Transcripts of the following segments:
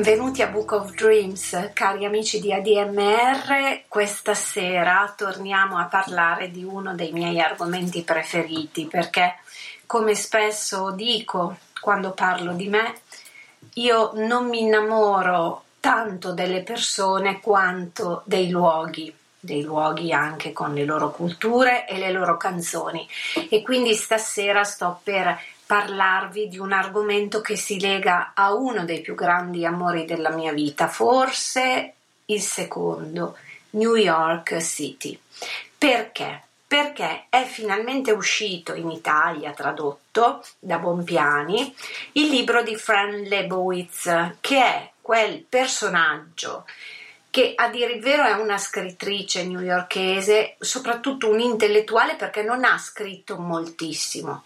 Benvenuti a Book of Dreams, cari amici di ADMR. Questa sera torniamo a parlare di uno dei miei argomenti preferiti perché, come spesso dico quando parlo di me, io non mi innamoro tanto delle persone quanto dei luoghi dei luoghi anche con le loro culture e le loro canzoni e quindi stasera sto per parlarvi di un argomento che si lega a uno dei più grandi amori della mia vita, forse il secondo, New York City. Perché? Perché è finalmente uscito in Italia, tradotto da Bompiani, il libro di Fran Lebowitz, che è quel personaggio che a dire il vero è una scrittrice newyorkese, soprattutto un intellettuale perché non ha scritto moltissimo.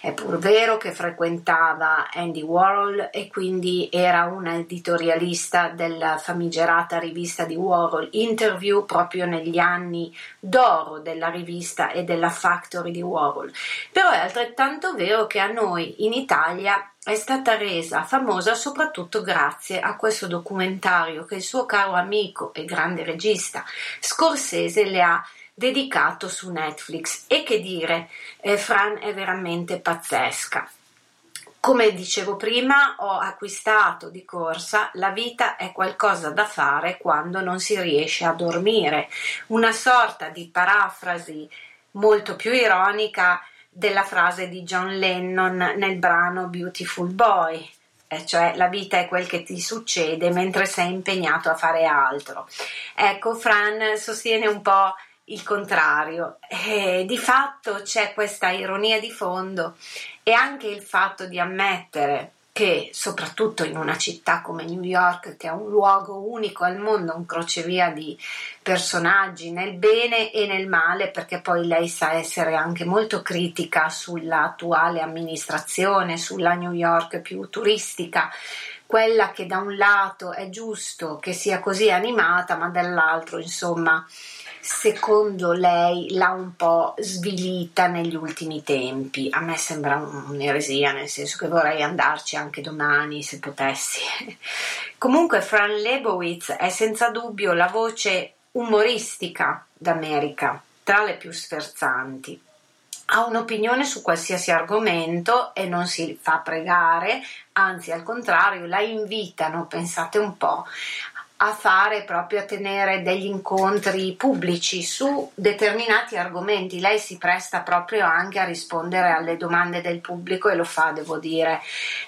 È pur vero che frequentava Andy Warhol e quindi era una editorialista della famigerata rivista di Warhol Interview proprio negli anni d'oro della rivista e della factory di Warhol. Però è altrettanto vero che a noi in Italia è stata resa famosa soprattutto grazie a questo documentario che il suo caro amico e grande regista Scorsese le ha dedicato su Netflix e che dire, eh, Fran è veramente pazzesca. Come dicevo prima, ho acquistato di corsa La vita è qualcosa da fare quando non si riesce a dormire, una sorta di parafrasi molto più ironica della frase di John Lennon nel brano Beautiful Boy, cioè la vita è quel che ti succede mentre sei impegnato a fare altro. Ecco, Fran sostiene un po' il contrario. E di fatto c'è questa ironia di fondo e anche il fatto di ammettere che soprattutto in una città come New York, che è un luogo unico al mondo, un crocevia di personaggi nel bene e nel male, perché poi lei sa essere anche molto critica sull'attuale amministrazione, sulla New York più turistica, quella che da un lato è giusto che sia così animata, ma dall'altro, insomma, secondo lei l'ha un po' svilita negli ultimi tempi. A me sembra un'eresia, nel senso che vorrei andarci anche domani se potessi. Comunque Fran Lebowitz è senza dubbio la voce umoristica d'America, tra le più sferzanti. ha un'opinione su qualsiasi argomento e non si fa pregare, anzi al contrario la invitano, pensate un po', a fare proprio a tenere degli incontri pubblici su determinati argomenti. Lei si presta proprio anche a rispondere alle domande del pubblico e lo fa, devo dire,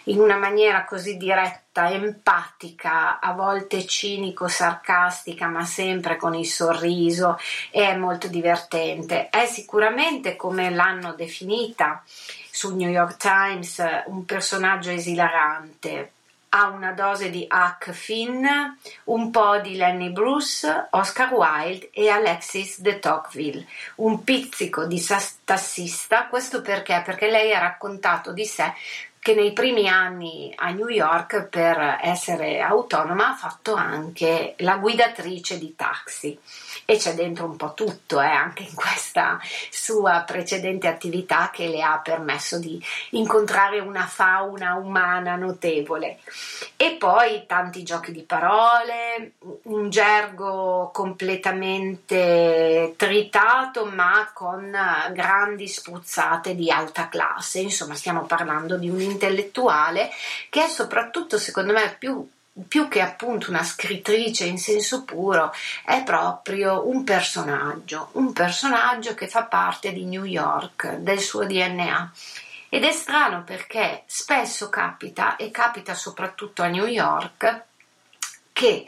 in una maniera così diretta, empatica, a volte cinico, sarcastica, ma sempre con il sorriso è molto divertente. È sicuramente come l'hanno definita sul New York Times un personaggio esilarante ha una dose di Huck Finn, un po' di Lenny Bruce, Oscar Wilde e Alexis de Tocqueville, un pizzico di tassista, questo perché? Perché lei ha raccontato di sé che nei primi anni a New York per essere autonoma ha fatto anche la guidatrice di taxi e c'è dentro un po' tutto eh, anche in questa sua precedente attività che le ha permesso di incontrare una fauna umana notevole. E poi tanti giochi di parole un gergo completamente tritato ma con grandi spuzzate di alta classe. Insomma stiamo parlando di un intellettuale che è soprattutto secondo me più più che appunto una scrittrice in senso puro, è proprio un personaggio, un personaggio che fa parte di New York, del suo DNA. Ed è strano perché spesso capita, e capita soprattutto a New York, che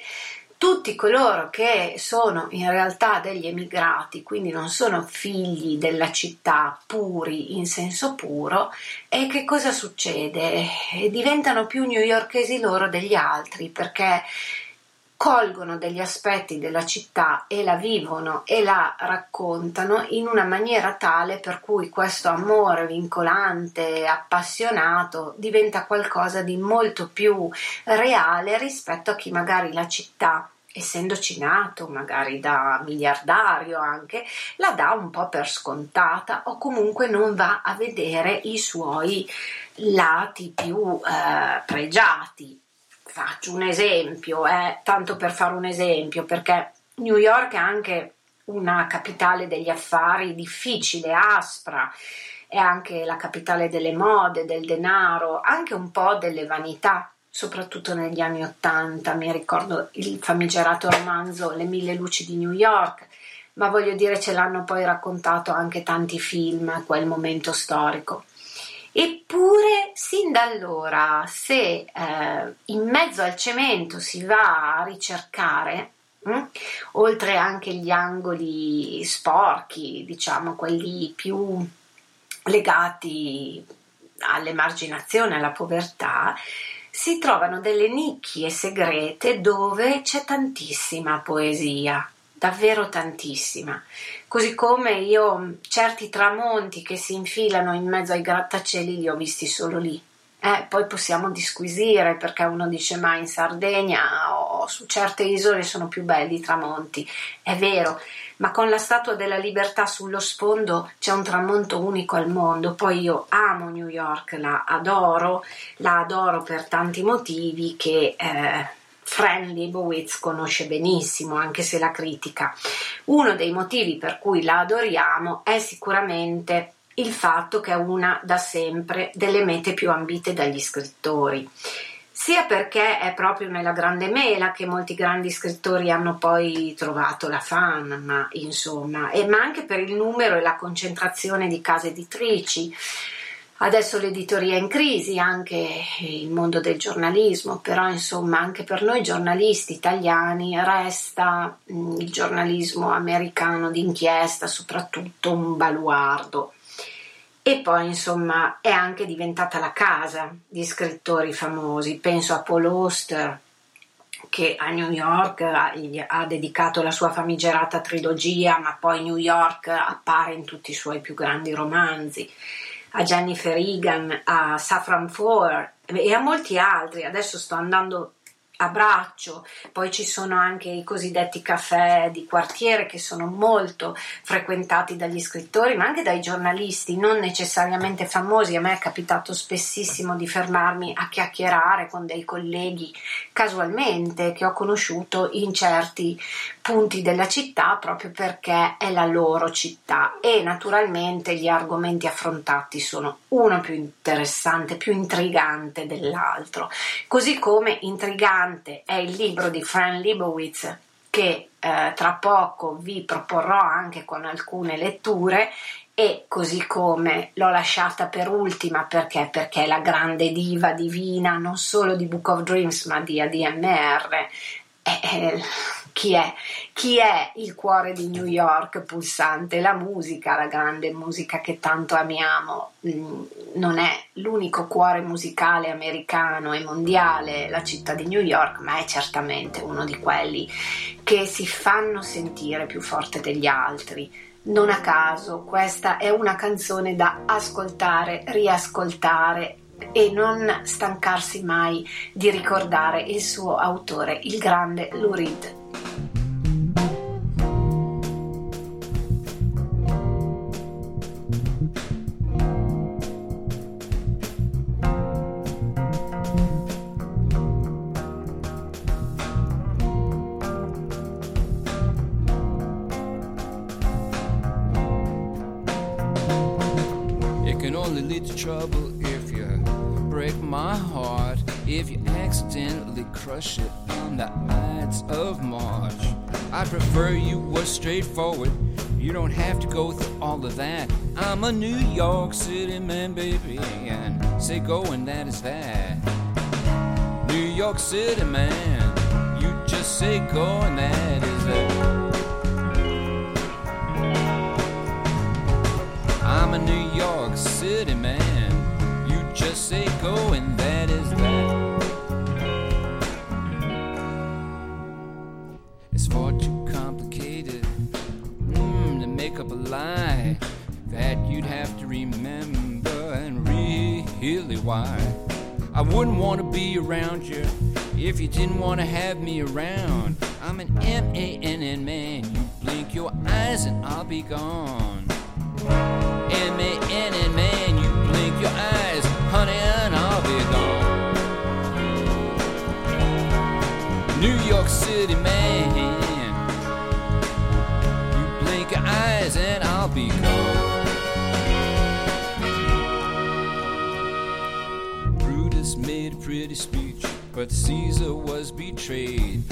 tutti coloro che sono in realtà degli emigrati, quindi non sono figli della città puri in senso puro, e che cosa succede? Diventano più newyorkesi loro degli altri perché colgono degli aspetti della città e la vivono e la raccontano in una maniera tale per cui questo amore vincolante, appassionato, diventa qualcosa di molto più reale rispetto a chi magari la città essendoci nato magari da miliardario anche, la dà un po' per scontata o comunque non va a vedere i suoi lati più eh, pregiati. Faccio un esempio, eh, tanto per fare un esempio, perché New York è anche una capitale degli affari difficile, aspra, è anche la capitale delle mode, del denaro, anche un po' delle vanità soprattutto negli anni Ottanta, mi ricordo il famigerato romanzo Le mille luci di New York, ma voglio dire ce l'hanno poi raccontato anche tanti film, quel momento storico. Eppure, sin da allora, se eh, in mezzo al cemento si va a ricercare, mh, hm, oltre anche gli angoli sporchi, diciamo quelli più legati all'emarginazione, alla povertà, si trovano delle nicchie segrete dove c'è tantissima poesia, davvero tantissima. Così come io certi tramonti che si infilano in mezzo ai grattacieli li ho visti solo lì. Eh, poi possiamo disquisire perché uno dice ma in Sardegna o su certe isole sono più belli i tramonti. È vero, ma con la Statua della Libertà sullo sfondo c'è un tramonto unico al mondo. Poi io amo New York, la adoro, la adoro per tanti motivi che eh, Fran Lebowitz conosce benissimo, anche se la critica. Uno dei motivi per cui la adoriamo è sicuramente il fatto che è una da sempre delle mete più ambite dagli scrittori sia perché è proprio nella grande mela che molti grandi scrittori hanno poi trovato la fama, insomma, e, ma anche per il numero e la concentrazione di case editrici. Adesso l'editoria è in crisi, anche il mondo del giornalismo, però insomma anche per noi giornalisti italiani resta mm, il giornalismo americano d'inchiesta soprattutto un baluardo. E poi, insomma, è anche diventata la casa di scrittori famosi. Penso a Paul Auster, che a New York ha, dedicato la sua famigerata trilogia, ma poi New York appare in tutti i suoi più grandi romanzi, a Jennifer Egan, a Safran Foer e a molti altri. Adesso sto andando abbraccio, poi ci sono anche i cosiddetti caffè di quartiere che sono molto frequentati dagli scrittori ma anche dai giornalisti, non necessariamente famosi, a me è capitato spessissimo di fermarmi a chiacchierare con dei colleghi casualmente che ho conosciuto in certi punti della città proprio perché è la loro città e naturalmente gli argomenti affrontati sono uno più interessante, più intrigante dell'altro, così come intrigante è il libro di Fran Lebowitz che eh, tra poco vi proporrò anche con alcune letture e così come l'ho lasciata per ultima perché? perché è la grande diva divina non solo di Book of Dreams ma di ADMR è, è chi è? Chi è il cuore di New York pulsante? La musica, la grande musica che tanto amiamo, mm, non è l'unico cuore musicale americano e mondiale, la città di New York, ma è certamente uno di quelli che si fanno sentire più forte degli altri. Non a caso, questa è una canzone da ascoltare, riascoltare e non stancarsi mai di ricordare il suo autore, il grande Lou Reed. thank you. Straightforward. You don't have to go through all of that. I'm a New York City man, baby, and say go and that is that. New York City man, you just say go and that is really why. I wouldn't want to be around you if you didn't want to have me around. I'm an M A N N man. You blink your eyes and I'll be gone. M A N N man. You blink your eyes, honey, and I'll be gone. New York City man. You blink your eyes and I'll be gone. Pretty speech, but Caesar was betrayed.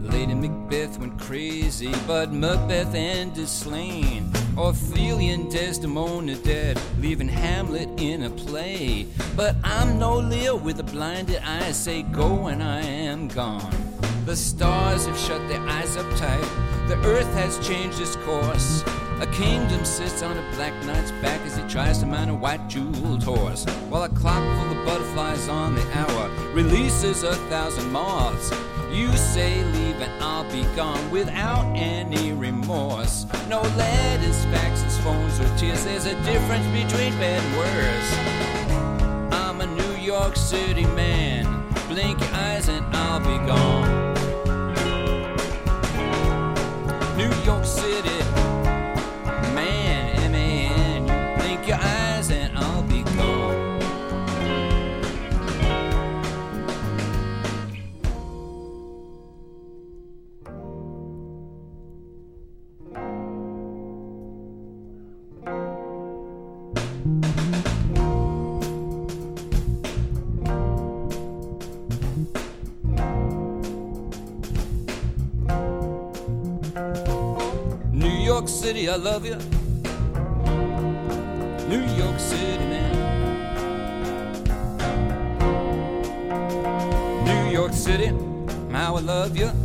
Lady Macbeth went crazy, but Macbeth ended slain. Ophelia and Desdemona dead, leaving Hamlet in a play. But I'm no Lear with a blinded eye, say go and I am gone. The stars have shut their eyes up tight, the earth has changed its course. A kingdom sits on a black knight's back as he tries to mount a white jeweled horse, while a clock full of butterflies on the hour releases a thousand moths. You say leave and I'll be gone without any remorse. No letters, faxes, phones, or tears. There's a difference between bad and worse. I'm a New York City man. Blink your eyes and I'll be gone. New York City I love you. New York City, man. New York City, how I love you.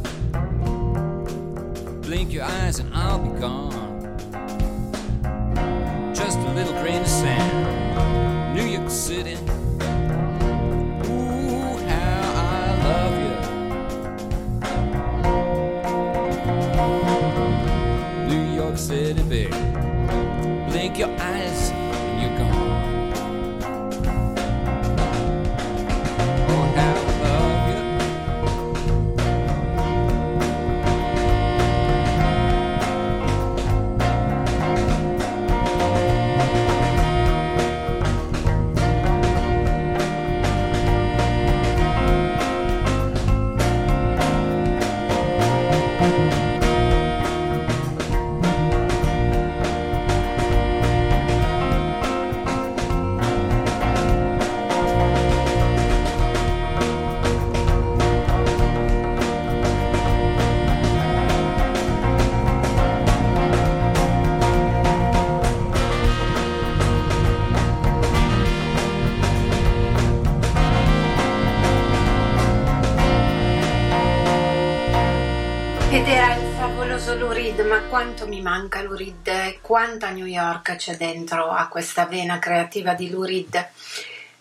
Mi manca Lou Reed, quanta New York c'è dentro a questa vena creativa di Lou Reed.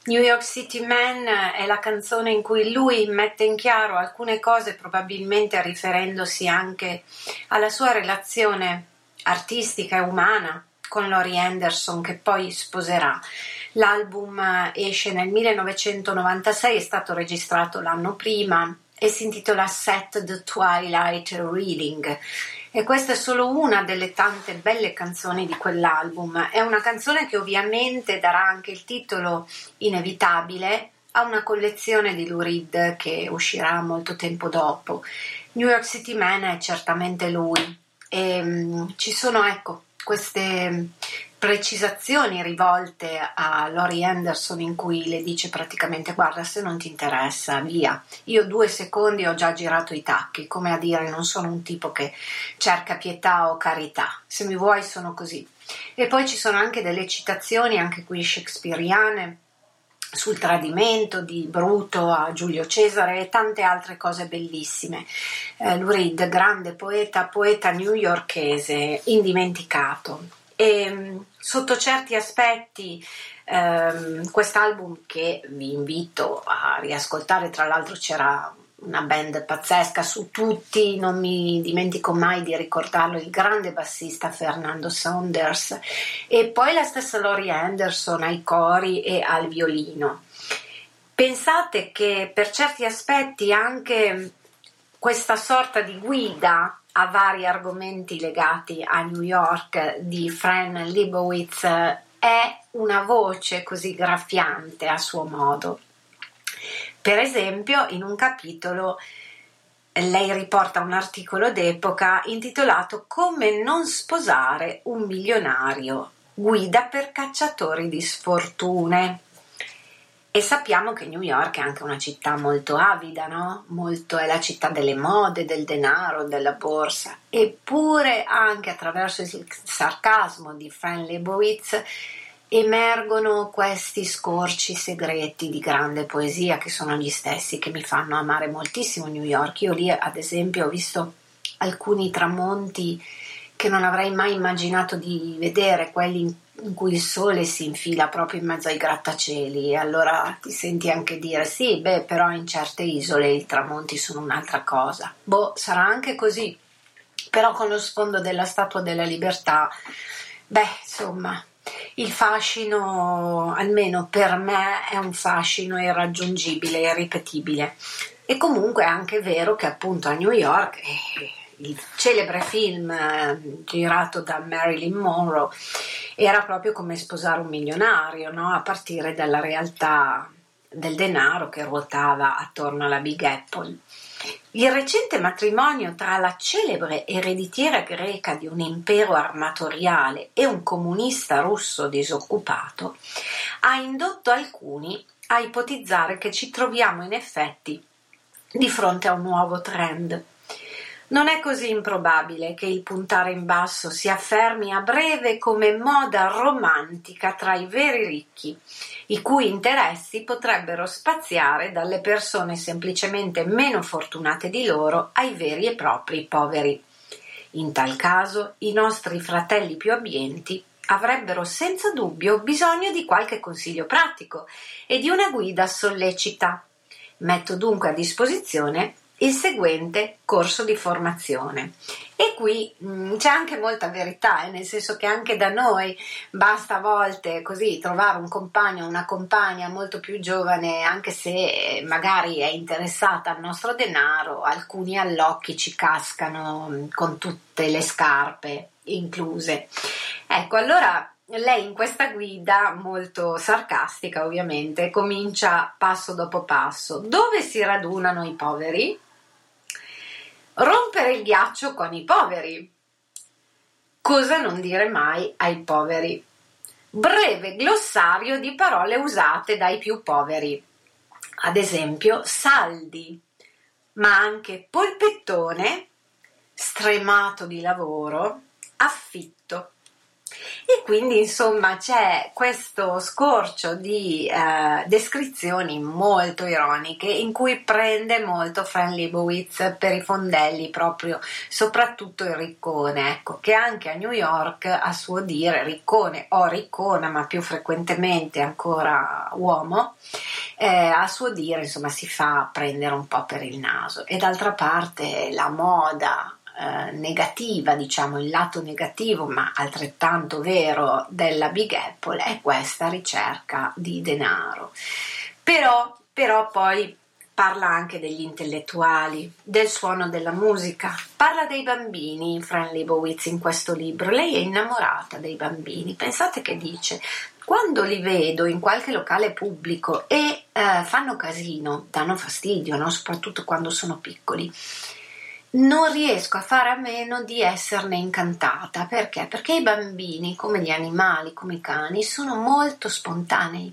New York City Man è la canzone in cui lui mette in chiaro alcune cose, probabilmente riferendosi anche alla sua relazione artistica e umana con Laurie Anderson che poi sposerà. L'album esce nel 1996, è stato registrato l'anno prima e si intitola Set the Twilight Reading e questa è solo una delle tante belle canzoni di quell'album. È una canzone che ovviamente darà anche il titolo inevitabile a una collezione di Lou Reed che uscirà molto tempo dopo. New York City Man è certamente lui e um, ci sono ecco queste precisazioni rivolte a Lori Anderson in cui le dice praticamente guarda se non ti interessa via io due secondi ho già girato i tacchi come a dire non sono un tipo che cerca pietà o carità se mi vuoi sono così e poi ci sono anche delle citazioni anche qui shakespeariane sul tradimento di Bruto a Giulio Cesare e tante altre cose bellissime. Eh, Lou Reed, grande poeta, poeta newyorkese, indimenticato. E mm, sotto certi aspetti ehm, quest'album che vi invito a riascoltare, tra l'altro c'era una band pazzesca su tutti, non mi dimentico mai di ricordarlo, il grande bassista Fernando Saunders e poi la stessa Laurie Anderson ai cori e al violino. Pensate che per certi aspetti anche questa sorta di guida a vari argomenti legati a New York di Fran Lebowitz è una voce così graffiante a suo modo. Per esempio, in un capitolo lei riporta un articolo d'epoca intitolato Come non sposare un milionario, guida per cacciatori di sfortune. E sappiamo che New York è anche una città molto avida, no? Molto è la città delle mode, del denaro, della borsa. Eppure anche attraverso il sarcasmo di Fran Lebowitz emergono questi scorci segreti di grande poesia che sono gli stessi che mi fanno amare moltissimo New York. Io lì ad esempio ho visto alcuni tramonti che non avrei mai immaginato di vedere, quelli in cui il sole si infila proprio in mezzo ai grattacieli e allora ti senti anche dire sì, beh, però in certe isole i tramonti sono un'altra cosa. Boh, sarà anche così, però con lo sfondo della Statua della Libertà, beh, insomma, il fascino, almeno per me, è un fascino irraggiungibile, irripetibile. E comunque è anche vero che appunto a New York eh, il celebre film eh, girato da Marilyn Monroe era proprio come sposare un milionario, no? a partire dalla realtà del denaro che ruotava attorno alla Big Apple. Il recente matrimonio tra la celebre ereditiera greca di un impero armatoriale e un comunista russo disoccupato ha indotto alcuni a ipotizzare che ci troviamo in effetti di fronte a un nuovo trend non è così improbabile che il puntare in basso si affermi a breve come moda romantica tra i veri ricchi, i cui interessi potrebbero spaziare dalle persone semplicemente meno fortunate di loro ai veri e propri poveri. In tal caso i nostri fratelli più abbienti avrebbero senza dubbio bisogno di qualche consiglio pratico e di una guida sollecita. Metto dunque a disposizione il seguente corso di formazione. E qui mh, mm, c'è anche molta verità, eh, nel senso che anche da noi basta a volte così trovare un compagno o una compagna molto più giovane, anche se magari è interessata al nostro denaro, alcuni all'occhio ci cascano mm, con tutte le scarpe incluse. Ecco, allora lei in questa guida, molto sarcastica ovviamente, comincia passo dopo passo. Dove si radunano i poveri? Rompere il ghiaccio con i poveri. Cosa non dire mai ai poveri? Breve glossario di parole usate dai più poveri. Ad esempio, saldi, ma anche polpettone, stremato di lavoro, affitto, E quindi insomma c'è questo scorcio di eh, descrizioni molto ironiche in cui prende molto Fran Lebowitz per i fondelli proprio, soprattutto il riccone, ecco, che anche a New York a suo dire riccone o riccona, ma più frequentemente ancora uomo, eh, a suo dire insomma si fa prendere un po' per il naso. E d'altra parte la moda eh, negativa, diciamo il lato negativo, ma altrettanto vero della Big Apple è questa ricerca di denaro. Però, però poi parla anche degli intellettuali, del suono della musica, parla dei bambini, Fran Lebowitz in questo libro. Lei è innamorata dei bambini. Pensate che dice: quando li vedo in qualche locale pubblico e eh, fanno casino, danno fastidio, no? soprattutto quando sono piccoli non riesco a fare a meno di esserne incantata. Perché? Perché i bambini, come gli animali, come i cani, sono molto spontanei,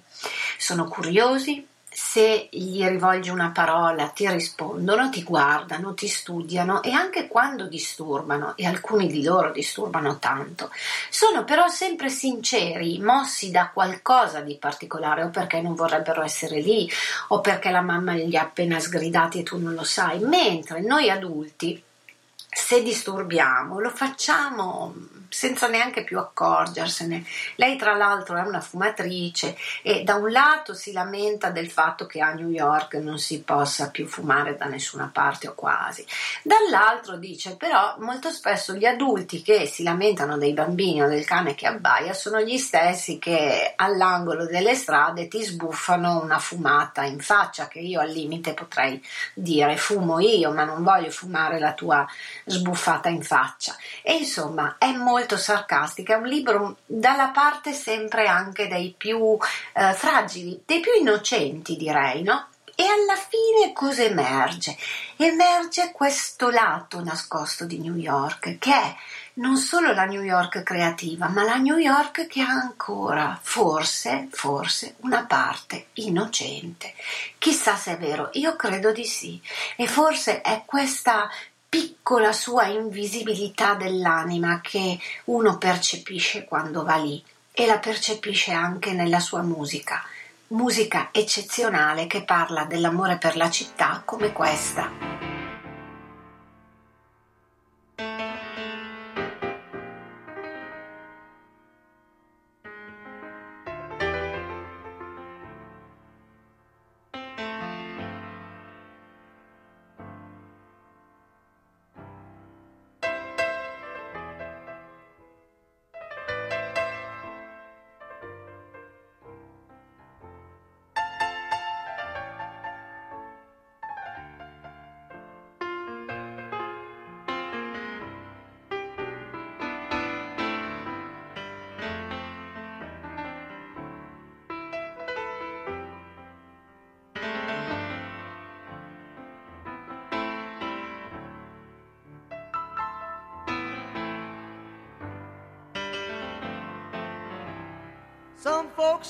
sono curiosi, se gli rivolgi una parola ti rispondono, ti guardano, ti studiano e anche quando disturbano, e alcuni di loro disturbano tanto, sono però sempre sinceri, mossi da qualcosa di particolare o perché non vorrebbero essere lì o perché la mamma li ha appena sgridati e tu non lo sai, mentre noi adulti se disturbiamo lo facciamo senza neanche più accorgersene. Lei tra l'altro è una fumatrice e da un lato si lamenta del fatto che a New York non si possa più fumare da nessuna parte o quasi, dall'altro dice però molto spesso gli adulti che si lamentano dei bambini o del cane che abbaia sono gli stessi che all'angolo delle strade ti sbuffano una fumata in faccia che io al limite potrei dire fumo io ma non voglio fumare la tua sbuffata in faccia e insomma è molto molto sarcastica, è un libro dalla parte sempre anche dei più eh, fragili, dei più innocenti direi, no? E alla fine cosa emerge? Emerge questo lato nascosto di New York, che è non solo la New York creativa, ma la New York che ha ancora, forse, forse, una parte innocente. Chissà se è vero, io credo di sì. E forse è questa piccola sua invisibilità dell'anima che uno percepisce quando va lì e la percepisce anche nella sua musica, musica eccezionale che parla dell'amore per la città come questa.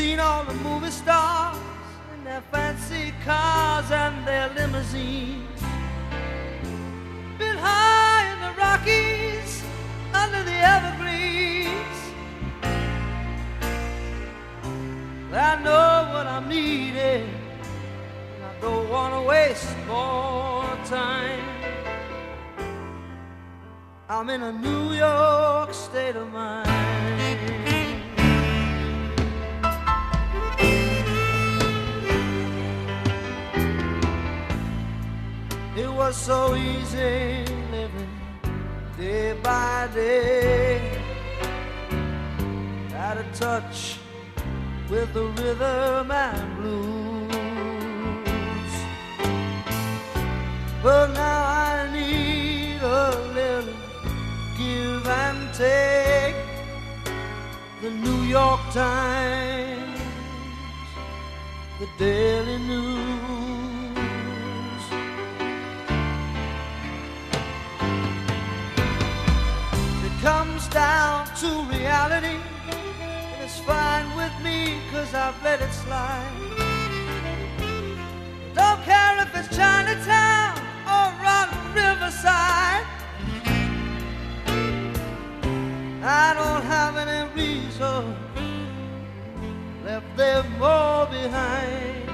Seen all the movie stars in their fancy cars and their limousines. Been high in the Rockies, under the evergreens. I know what I'm needing, and I don't want to waste more time. I'm in a New York state of mind. It was so easy living day by day. Had a touch with the rhythm and blues. But now I need a little give and take. The New York Times, the Daily News. Comes down to reality, and it's fine with me, cause I've let it slide. Don't care if it's Chinatown or Rotten Riverside. I don't have any reason left them all behind.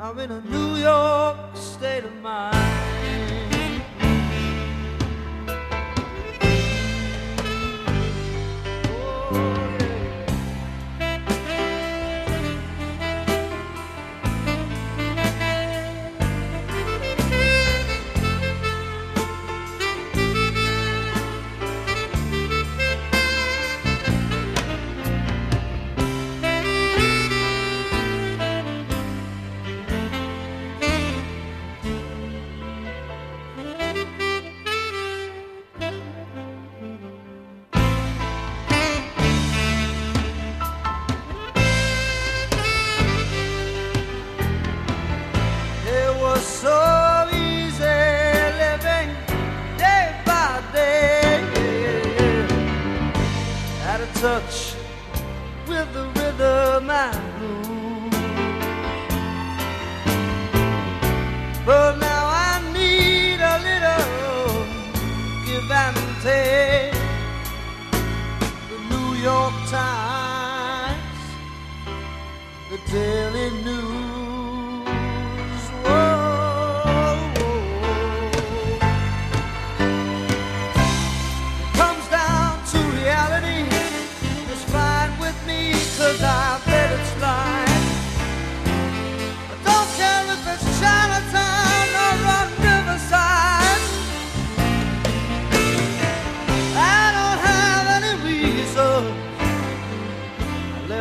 I'm in a New York state of mind.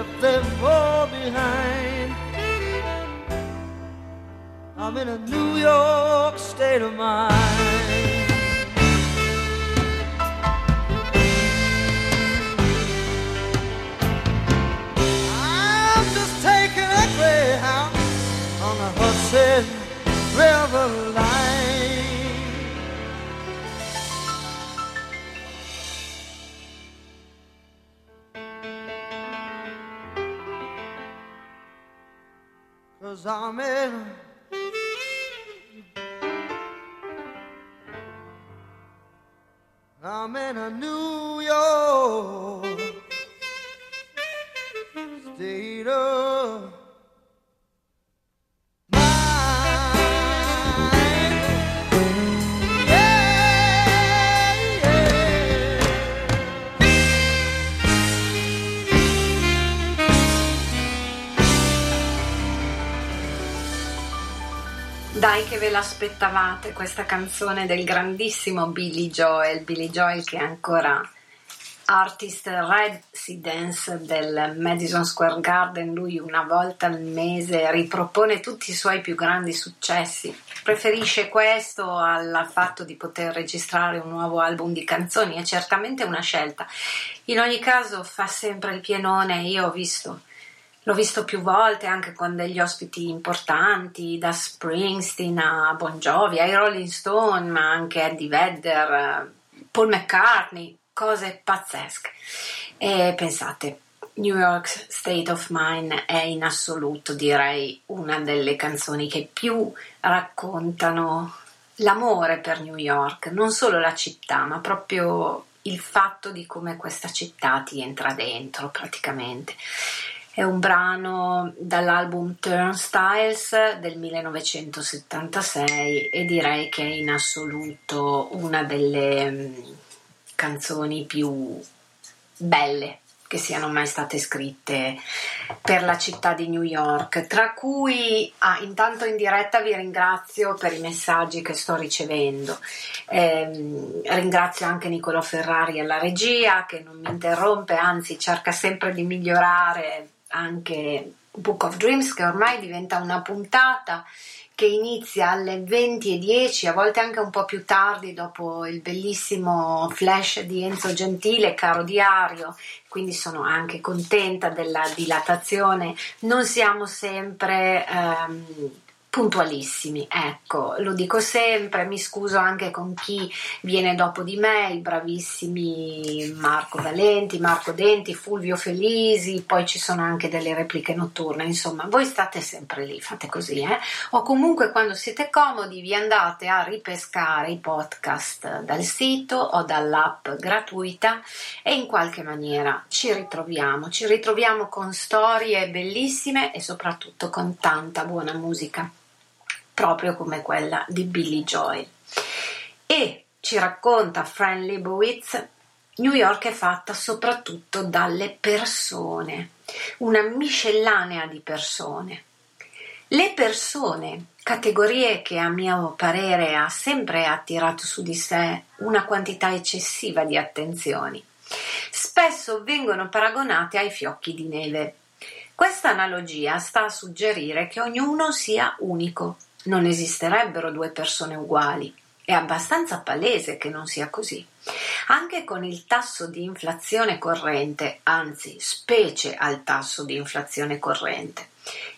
Left them all behind. I'm in a New York state of mind. I'm just taking a greyhound on the Hudson River Cause I'm in I'm in a New Dai che ve l'aspettavate questa canzone del grandissimo Billy Joel, Billy Joel che è ancora artist residence del Madison Square Garden, lui una volta al mese ripropone tutti i suoi più grandi successi, preferisce questo al fatto di poter registrare un nuovo album di canzoni, è certamente una scelta. In ogni caso fa sempre il pienone, io ho visto L'ho visto più volte anche con degli ospiti importanti, da Springsteen a Bon Jovi, ai Rolling Stone, ma anche Eddie Vedder, Paul McCartney, cose pazzesche. E pensate, New York State of Mind è in assoluto, direi, una delle canzoni che più raccontano l'amore per New York, non solo la città, ma proprio il fatto di come questa città ti entra dentro praticamente. È un brano dall'album Turnstiles del 1976 e direi che è in assoluto una delle mm, canzoni più belle che siano mai state scritte per la città di New York, tra cui ah, intanto in diretta vi ringrazio per i messaggi che sto ricevendo. Ehm, ringrazio anche Nicolò Ferrari alla regia che non mi interrompe, anzi cerca sempre di migliorare anche Book of Dreams che ormai diventa una puntata che inizia alle 20.10, a volte anche un po' più tardi dopo il bellissimo flash di Enzo Gentile, caro diario, quindi sono anche contenta della dilatazione. Non siamo sempre ehm, puntualissimi, ecco, lo dico sempre, mi scuso anche con chi viene dopo di me, i bravissimi Marco Valenti, Marco Denti, Fulvio Felisi, poi ci sono anche delle repliche notturne, insomma, voi state sempre lì, fate così, eh? O comunque quando siete comodi vi andate a ripescare i podcast dal sito o dall'app gratuita e in qualche maniera ci ritroviamo, ci ritroviamo con storie bellissime e soprattutto con tanta buona musica proprio come quella di Billy Joel. E ci racconta Fran Lebowitz, New York è fatta soprattutto dalle persone, una miscellanea di persone. Le persone, categorie che a mio parere ha sempre attirato su di sé una quantità eccessiva di attenzioni, spesso vengono paragonate ai fiocchi di neve. Questa analogia sta a suggerire che ognuno sia unico, non esisterebbero due persone uguali. È abbastanza palese che non sia così. Anche con il tasso di inflazione corrente, anzi specie al tasso di inflazione corrente,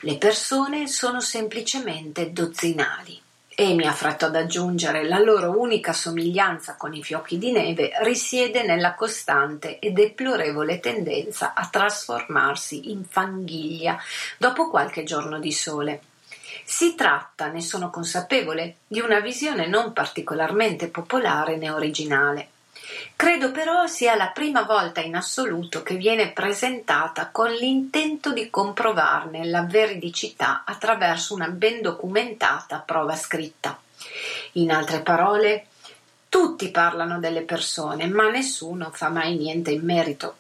le persone sono semplicemente dozzinali. E mi affretto ad aggiungere, la loro unica somiglianza con i fiocchi di neve risiede nella costante e deplorevole tendenza a trasformarsi in fanghiglia dopo qualche giorno di sole. Si tratta, ne sono consapevole, di una visione non particolarmente popolare né originale. Credo però sia la prima volta in assoluto che viene presentata con l'intento di comprovarne la veridicità attraverso una ben documentata prova scritta. In altre parole, tutti parlano delle persone, ma nessuno fa mai niente in merito.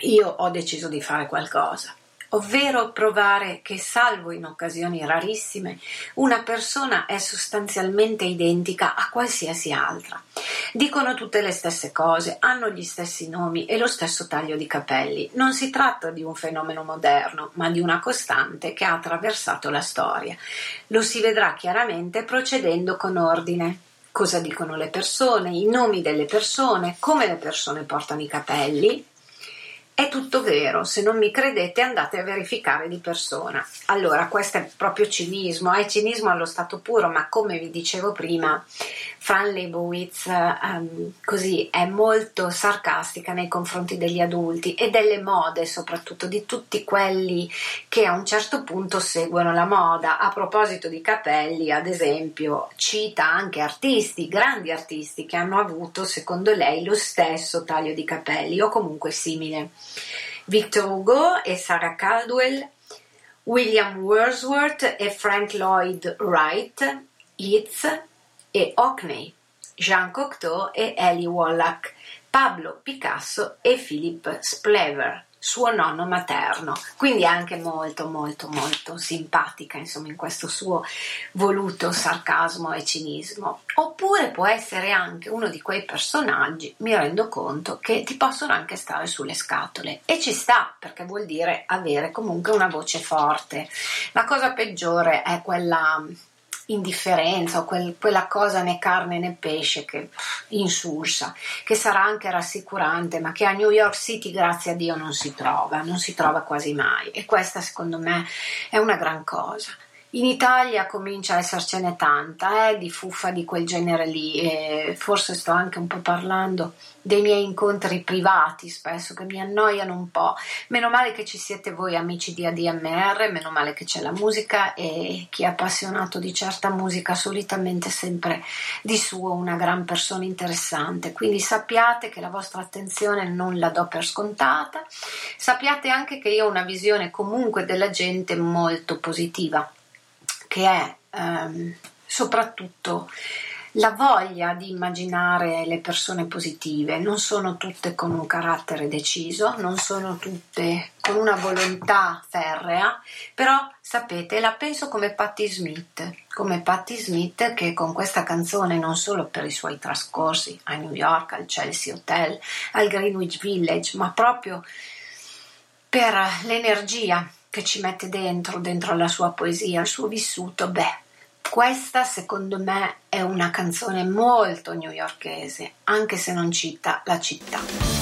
Io ho deciso di fare qualcosa ovvero provare che, salvo in occasioni rarissime, una persona è sostanzialmente identica a qualsiasi altra. Dicono tutte le stesse cose, hanno gli stessi nomi e lo stesso taglio di capelli. Non si tratta di un fenomeno moderno, ma di una costante che ha attraversato la storia. Lo si vedrà chiaramente procedendo con ordine cosa dicono le persone, i nomi delle persone, come le persone portano i capelli, è tutto vero, se non mi credete andate a verificare di persona. Allora, questo è proprio cinismo, è cinismo allo stato puro, ma come vi dicevo prima, Fran Lebowitz um, così è molto sarcastica nei confronti degli adulti e delle mode, soprattutto di tutti quelli che a un certo punto seguono la moda. A proposito di capelli, ad esempio, cita anche artisti, grandi artisti che hanno avuto, secondo lei, lo stesso taglio di capelli o comunque simile. Victor Hugo e Sarah Caldwell, William Wordsworth e Frank Lloyd Wright, Yeats e Hockney, Jean Cocteau e Ellie Wallach, Pablo Picasso e Philip Splever suo nonno materno, quindi anche molto molto molto simpatica insomma in questo suo voluto sarcasmo e cinismo. Oppure può essere anche uno di quei personaggi, mi rendo conto, che ti possono anche stare sulle scatole e ci sta perché vuol dire avere comunque una voce forte. La cosa peggiore è quella indifferenza o quel, quella cosa né carne né pesce che insulsa, che sarà anche rassicurante, ma che a New York City, grazie a Dio, non si trova, non si trova quasi mai. E questa, secondo me, è una gran cosa. In Italia comincia a essercene tanta eh, di fuffa di quel genere lì e forse sto anche un po' parlando dei miei incontri privati spesso che mi annoiano un po'. Meno male che ci siete voi amici di ADMR, meno male che c'è la musica e chi è appassionato di certa musica solitamente sempre di suo una gran persona interessante. Quindi sappiate che la vostra attenzione non la do per scontata, sappiate anche che io ho una visione comunque della gente molto positiva che è ehm, soprattutto la voglia di immaginare le persone positive. Non sono tutte con un carattere deciso, non sono tutte con una volontà ferrea, però sapete, la penso come Patti Smith, come Patti Smith che con questa canzone non solo per i suoi trascorsi a New York, al Chelsea Hotel, al Greenwich Village, ma proprio per l'energia che ci mette dentro, dentro la sua poesia, il suo vissuto, beh, questa secondo me è una canzone molto newyorkese, anche se non cita la città.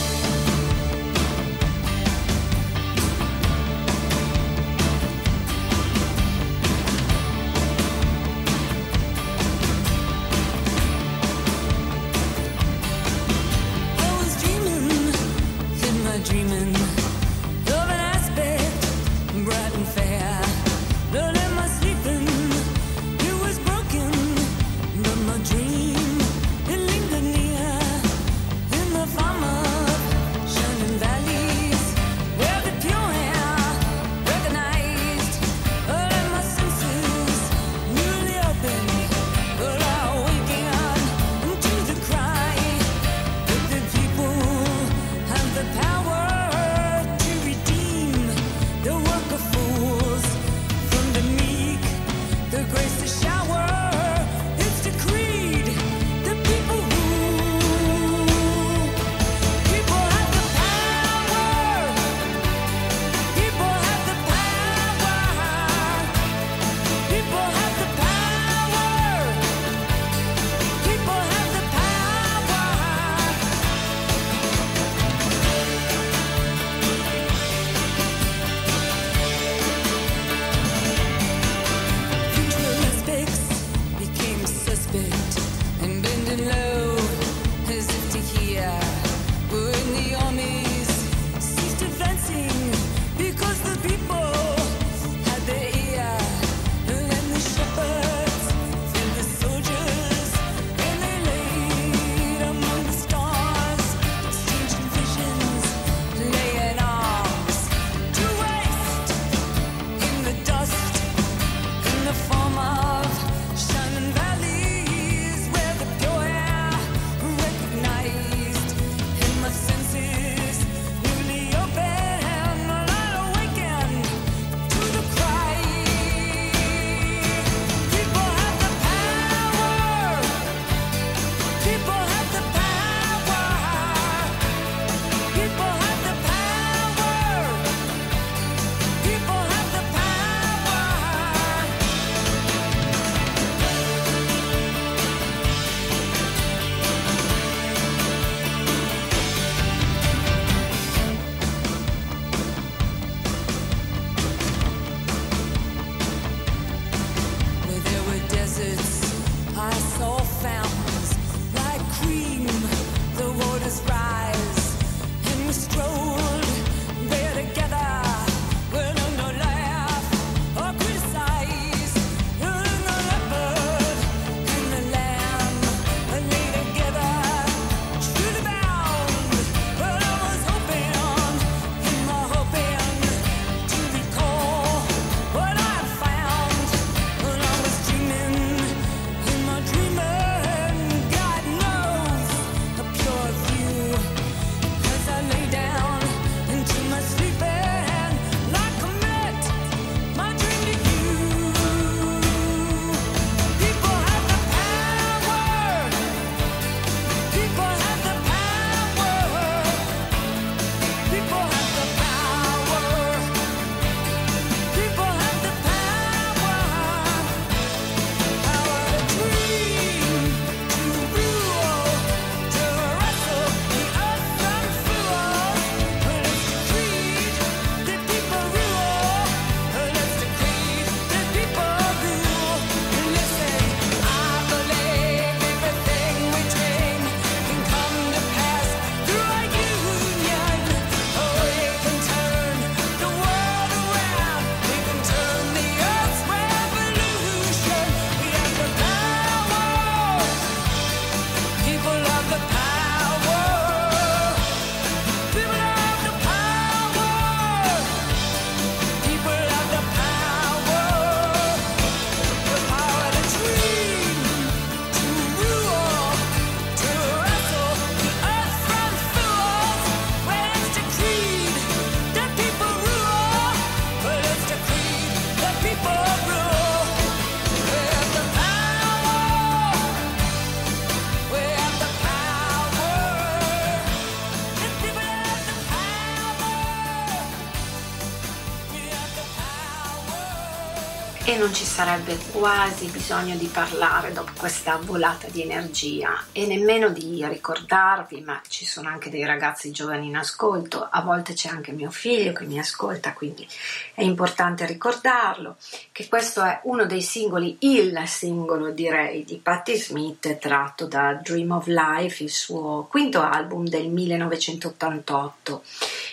Non ci sarebbe quasi bisogno di parlare dopo questa volata di energia e nemmeno di ricordarvi, ma ci sono anche dei ragazzi giovani in ascolto, a volte c'è anche mio figlio che mi ascolta, quindi è importante ricordarlo, che questo è uno dei singoli, il singolo direi di Patti Smith tratto da Dream of Life, il suo quinto album del 1988.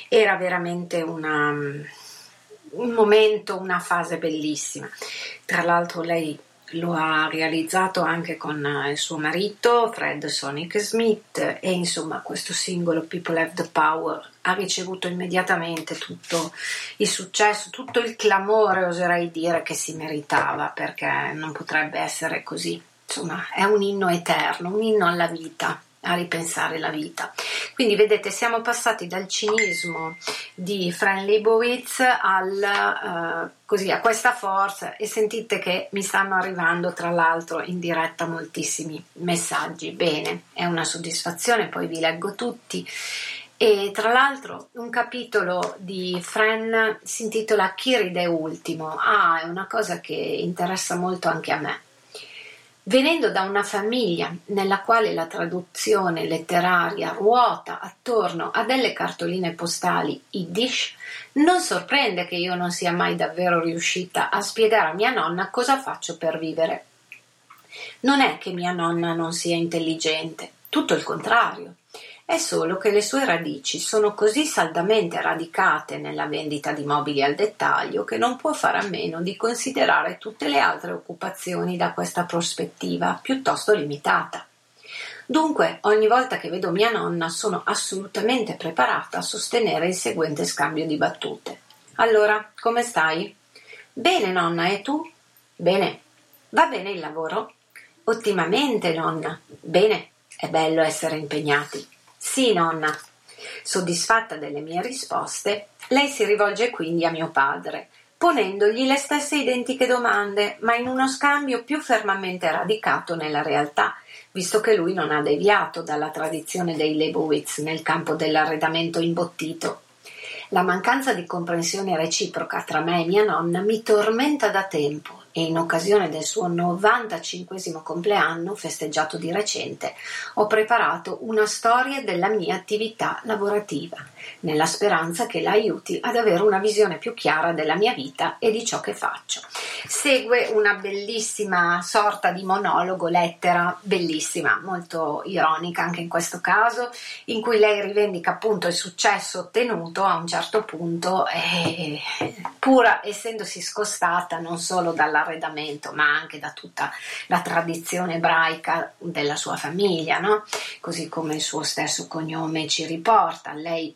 Era veramente una un momento, una fase bellissima. Tra l'altro lei lo ha realizzato anche con eh, il suo marito Fred Sonic Smith e insomma questo singolo People Have the Power ha ricevuto immediatamente tutto il successo, tutto il clamore oserei dire che si meritava perché non potrebbe essere così. Insomma è un inno eterno, un inno alla vita a ripensare la vita. Quindi vedete, siamo passati dal cinismo di Fran Lebowitz al, uh, così, a questa forza e sentite che mi stanno arrivando tra l'altro in diretta moltissimi messaggi. Bene, è una soddisfazione, poi vi leggo tutti. E tra l'altro un capitolo di Fran si intitola Chi ride ultimo. Ah, è una cosa che interessa molto anche a me Venendo da una famiglia nella quale la traduzione letteraria ruota attorno a delle cartoline postali yiddish, non sorprende che io non sia mai davvero riuscita a spiegare a mia nonna cosa faccio per vivere. Non è che mia nonna non sia intelligente, tutto il contrario. È solo che le sue radici sono così saldamente radicate nella vendita di mobili al dettaglio che non può fare a meno di considerare tutte le altre occupazioni da questa prospettiva piuttosto limitata. Dunque, ogni volta che vedo mia nonna sono assolutamente preparata a sostenere il seguente scambio di battute. Allora, come stai? Bene, nonna, e tu? Bene. Va bene il lavoro? Ottimamente, nonna. Bene, è bello essere impegnati. Sì, nonna. Soddisfatta delle mie risposte, lei si rivolge quindi a mio padre, ponendogli le stesse identiche domande, ma in uno scambio più fermamente radicato nella realtà, visto che lui non ha deviato dalla tradizione dei Lebowitz nel campo dell'arredamento imbottito. La mancanza di comprensione reciproca tra me e mia nonna mi tormenta da tempo e in occasione del suo 95 compleanno, festeggiato di recente, ho preparato una storia della mia attività lavorativa, nella speranza che la aiuti ad avere una visione più chiara della mia vita e di ciò che faccio. Segue una bellissima sorta di monologo, lettera bellissima, molto ironica anche in questo caso, in cui lei rivendica appunto il successo ottenuto a un certo punto, eh, pur essendosi scostata non solo dalla dall'arredamento, ma anche da tutta la tradizione ebraica della sua famiglia, no? così come il suo stesso cognome ci riporta. Lei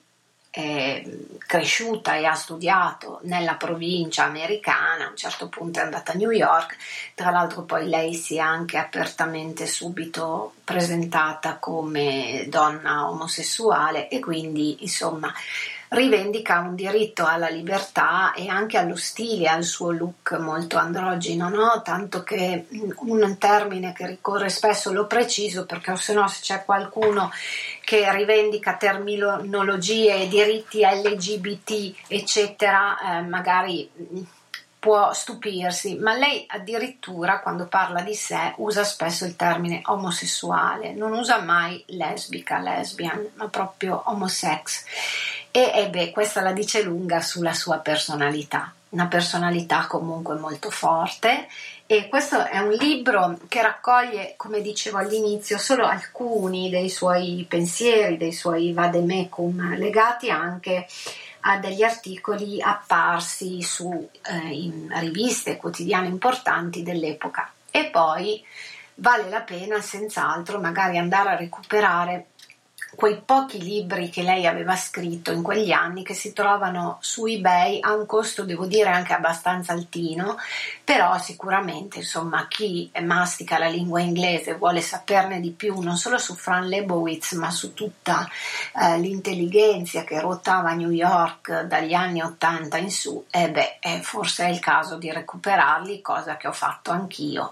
è cresciuta e ha studiato nella provincia americana, a un certo punto è andata a New York, tra l'altro poi lei si è anche apertamente subito presentata come donna omosessuale e quindi insomma rivendica un diritto alla libertà e anche allo stile, al suo look molto androgino, no? tanto che un termine che ricorre spesso lo preciso perché se no se c'è qualcuno che rivendica terminologie diritti LGBT eccetera, eh, magari può stupirsi, ma lei addirittura quando parla di sé usa spesso il termine omosessuale, non usa mai lesbica, lesbian, ma proprio homosex. E, beh, questa la dice lunga sulla sua personalità, una personalità comunque molto forte e questo è un libro che raccoglie, come dicevo all'inizio, solo alcuni dei suoi pensieri, dei suoi vademecum, legati anche a degli articoli apparsi su eh, riviste quotidiane importanti dell'epoca. E poi vale la pena senz'altro magari andare a recuperare quei pochi libri che lei aveva scritto in quegli anni che si trovano su eBay a un costo devo dire anche abbastanza altino però sicuramente insomma chi mastica la lingua inglese vuole saperne di più non solo su Fran Lebowitz ma su tutta eh, l'intelligenza che ruotava New York dagli anni 80 in su e eh beh eh, forse è il caso di recuperarli cosa che ho fatto anch'io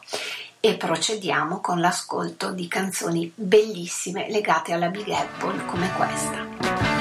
e procediamo con l'ascolto di canzoni bellissime legate alla Big Apple come questa.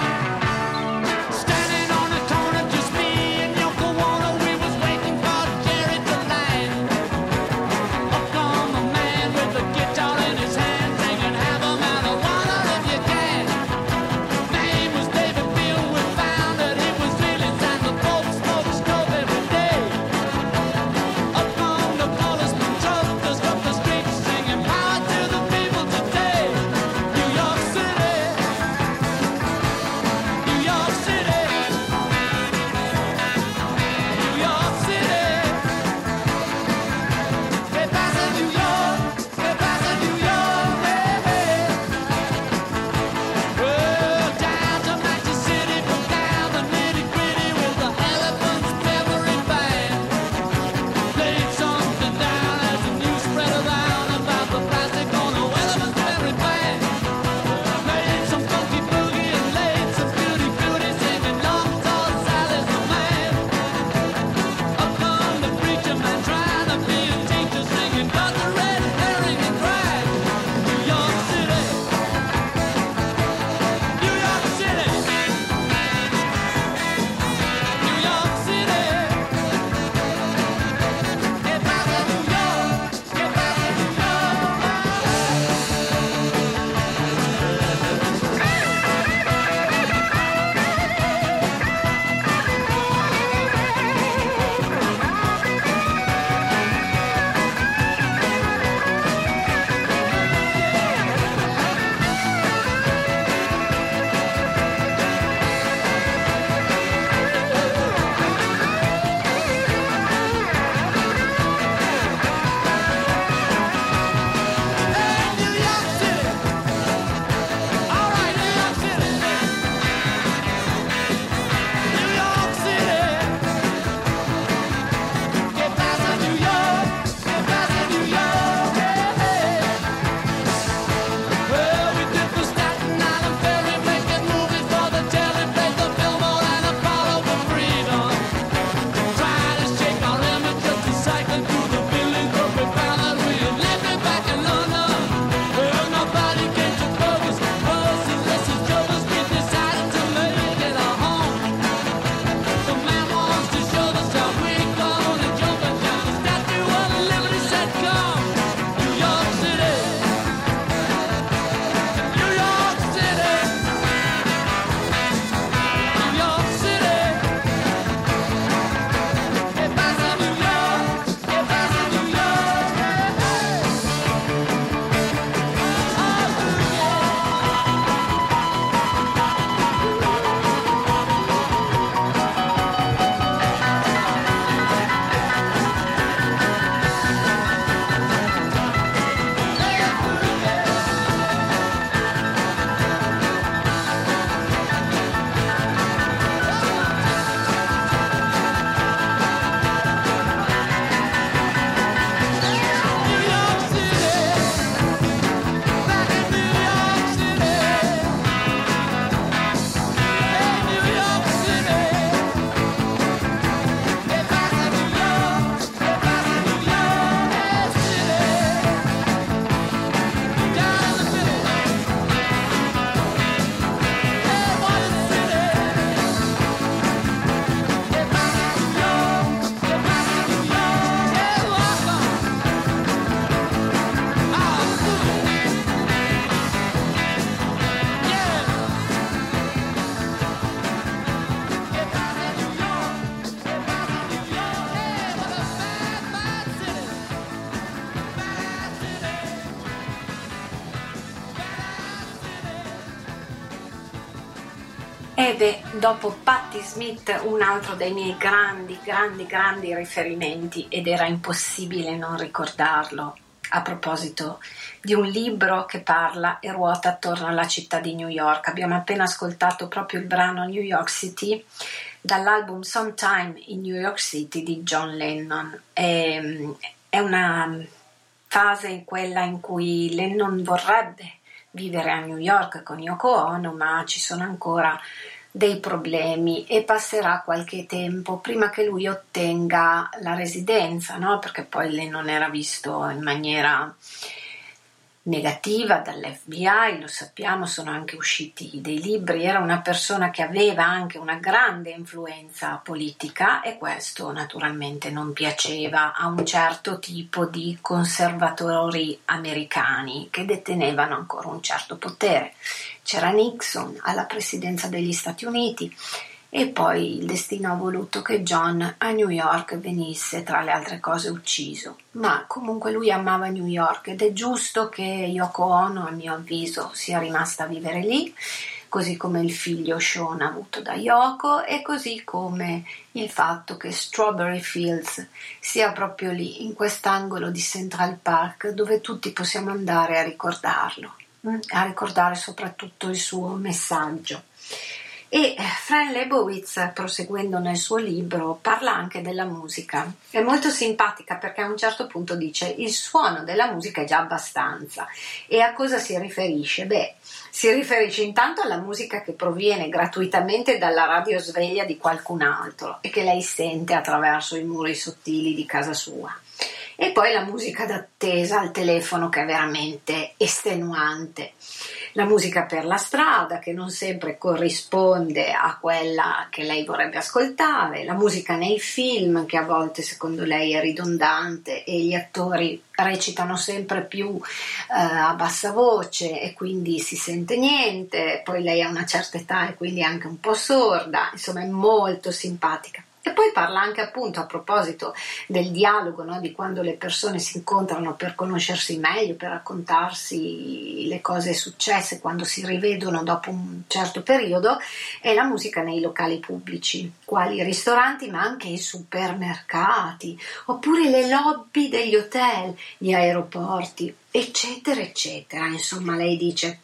Dopo Patti Smith, un altro dei miei grandi, grandi, grandi riferimenti ed era impossibile non ricordarlo a proposito di un libro che parla e ruota attorno alla città di New York. Abbiamo appena ascoltato proprio il brano New York City dall'album Sometime in New York City di John Lennon. È, è una fase in quella in cui Lennon vorrebbe vivere a New York con Yoko Ono, ma ci sono ancora dei problemi e passerà qualche tempo prima che lui ottenga la residenza, no? perché poi lei non era visto in maniera negativa dall'FBI, lo sappiamo, sono anche usciti dei libri, era una persona che aveva anche una grande influenza politica e questo naturalmente non piaceva a un certo tipo di conservatori americani che detenevano ancora un certo potere. C'era Nixon alla presidenza degli Stati Uniti e poi il destino ha voluto che John a New York venisse tra le altre cose ucciso. Ma comunque lui amava New York ed è giusto che Yoko Ono, a mio avviso, sia rimasta a vivere lì, così come il figlio Sean avuto da Yoko e così come il fatto che Strawberry Fields sia proprio lì, in quest'angolo di Central Park, dove tutti possiamo andare a ricordarlo, a ricordare soprattutto il suo messaggio. E Fran Lebowitz, proseguendo nel suo libro, parla anche della musica. È molto simpatica perché a un certo punto dice il suono della musica è già abbastanza. E a cosa si riferisce? Beh, si riferisce intanto alla musica che proviene gratuitamente dalla radio sveglia di qualcun altro e che lei sente attraverso i muri sottili di casa sua. E poi la musica d'attesa al telefono che è veramente estenuante. La musica per la strada che non sempre corrisponde a quella che lei vorrebbe ascoltare, la musica nei film che a volte secondo lei è ridondante e gli attori recitano sempre più eh, a bassa voce e quindi si sente niente, poi lei ha una certa età e quindi è anche un po' sorda, insomma è molto simpatica. E poi parla anche appunto a proposito del dialogo, no? di quando le persone si incontrano per conoscersi meglio, per raccontarsi le cose successe, quando si rivedono dopo un certo periodo, è la musica nei locali pubblici, quali i ristoranti ma anche i supermercati, oppure le lobby degli hotel, gli aeroporti, eccetera, eccetera. Insomma, lei dice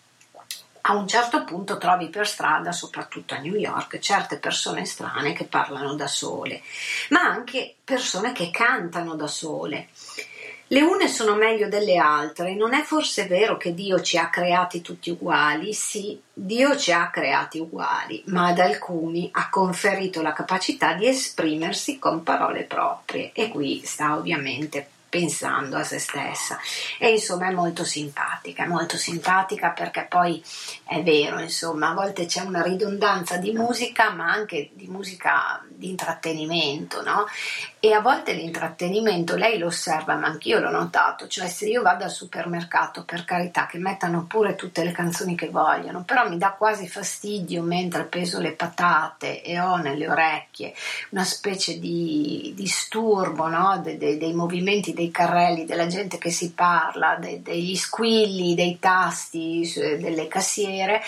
a un certo punto trovi per strada, soprattutto a New York, certe persone strane che parlano da sole, ma anche persone che cantano da sole. Le une sono meglio delle altre, non è forse vero che Dio ci ha creati tutti uguali? Sì, Dio ci ha creati uguali, ma ad alcuni ha conferito la capacità di esprimersi con parole proprie e qui sta ovviamente pensando a se stessa e insomma è molto simpatica, è molto simpatica perché poi è vero, insomma, a volte c'è una ridondanza di musica, ma anche di musica di intrattenimento, no? E a volte l'intrattenimento, lei lo osserva, ma anch'io l'ho notato, cioè se io vado al supermercato, per carità, che mettano pure tutte le canzoni che vogliono, però mi dà quasi fastidio mentre peso le patate e ho nelle orecchie una specie di disturbo, no? De, de, dei movimenti dei carrelli, della gente che si parla, de, degli squilli, dei tasti, delle cassiere,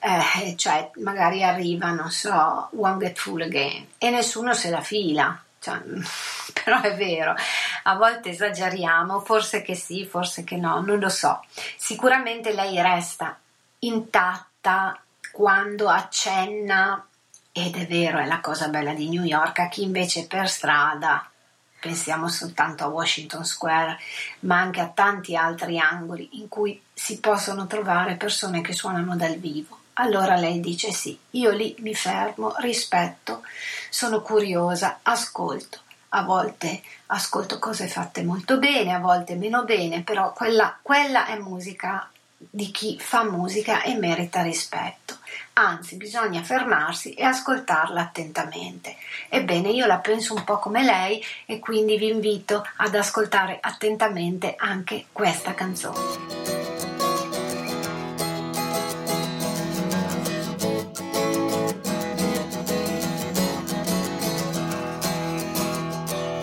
eh, cioè magari arriva, non so, One Get Full Again e nessuno se la fila. Cioè, però è vero, a volte esageriamo, forse che sì, forse che no, non lo so. Sicuramente lei resta intatta quando accenna, ed è vero, è la cosa bella di New York, a chi invece per strada pensiamo soltanto a Washington Square, ma anche a tanti altri angoli in cui si possono trovare persone che suonano dal vivo. Allora lei dice sì, io lì mi fermo, rispetto, sono curiosa, ascolto. A volte ascolto cose fatte molto bene, a volte meno bene, però quella, quella è musica di chi fa musica e merita rispetto. Anzi, bisogna fermarsi e ascoltarla attentamente. Ebbene, io la penso un po' come lei e quindi vi invito ad ascoltare attentamente anche questa canzone.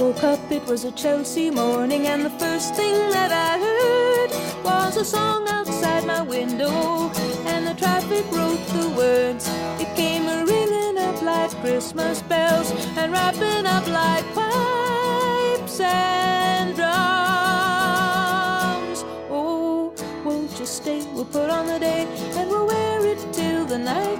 Woke up, it was a Chelsea morning, and the first thing that I heard was a song outside my window, and the traffic wrote the words. It came a ringing up like Christmas bells, and wrapping up like pipes and drums. Oh, won't you stay? We'll put on the day, and we'll wear it till the night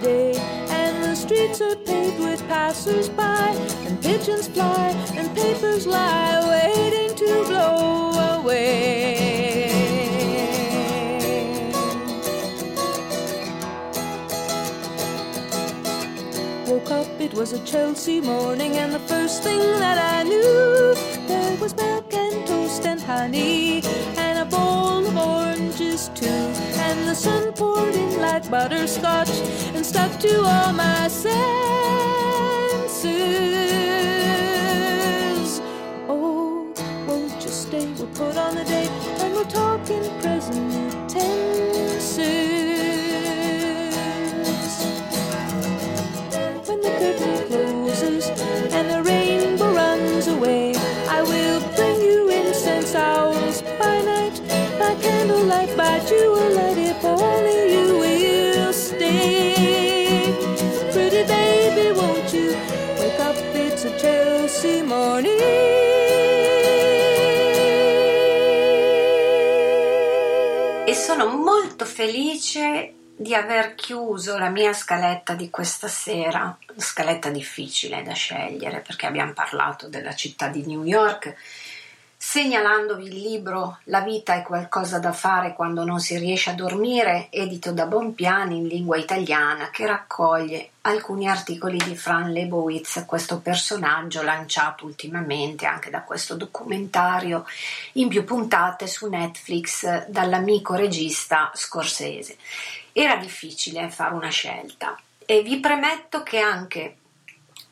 Today. And the streets are paved with passers by, and pigeons fly, and papers lie waiting to blow away. Woke up, it was a Chelsea morning, and the first thing that I knew, there was milk and toast and honey, and a bowl of oranges too. And the sun poured like butterscotch and stuck to all my senses. Oh, won't you stay? We'll put on the day and we'll talk in felice di aver chiuso la mia scaletta di questa sera, scaletta difficile da scegliere perché abbiamo parlato della città di New York, segnalandovi il libro La vita è qualcosa da fare quando non si riesce a dormire, edito da Bonpiani in lingua italiana, che raccoglie alcuni articoli di Fran Lebowitz, questo personaggio lanciato ultimamente anche da questo documentario in più puntate su Netflix dall'amico regista Scorsese. Era difficile fare una scelta e vi premetto che anche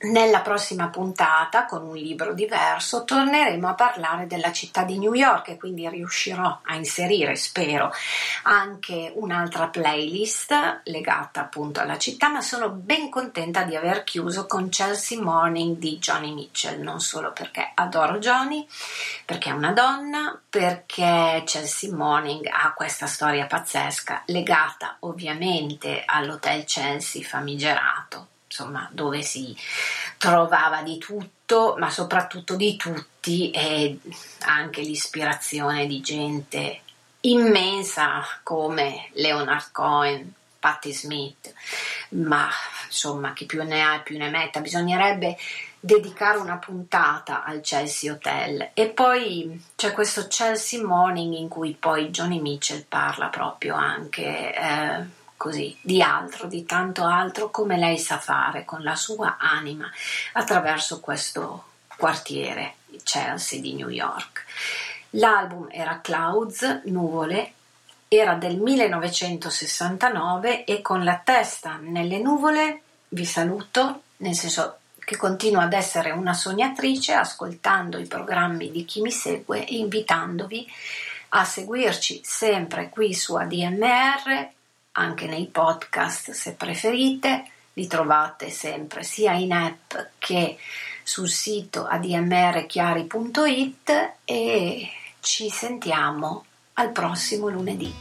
nella prossima puntata, con un libro diverso, torneremo a parlare della città di New York e quindi riuscirò a inserire, spero, anche un'altra playlist legata appunto alla città, ma sono ben contenta di aver chiuso con Chelsea Morning di Johnny Mitchell, non solo perché adoro Johnny, perché è una donna, perché Chelsea Morning ha questa storia pazzesca legata ovviamente all'hotel Chelsea famigerato insomma, dove si trovava di tutto, ma soprattutto di tutti e anche l'ispirazione di gente immensa come Leonard Cohen, Patti Smith, ma insomma chi più ne ha più ne metta, bisognerebbe dedicare una puntata al Chelsea Hotel. E poi c'è questo Chelsea Morning in cui poi Johnny Mitchell parla proprio anche eh, così, di altro, di tanto altro, come lei sa fare con la sua anima attraverso questo quartiere Chelsea di New York. L'album era Clouds, Nuvole, era del 1969 e con la testa nelle nuvole vi saluto, nel senso che continuo ad essere una sognatrice ascoltando i programmi di chi mi segue e invitandovi a seguirci sempre qui su ADMR anche nei podcast se preferite, li trovate sempre sia in app che sul sito admrchiari.it e ci sentiamo al prossimo lunedì.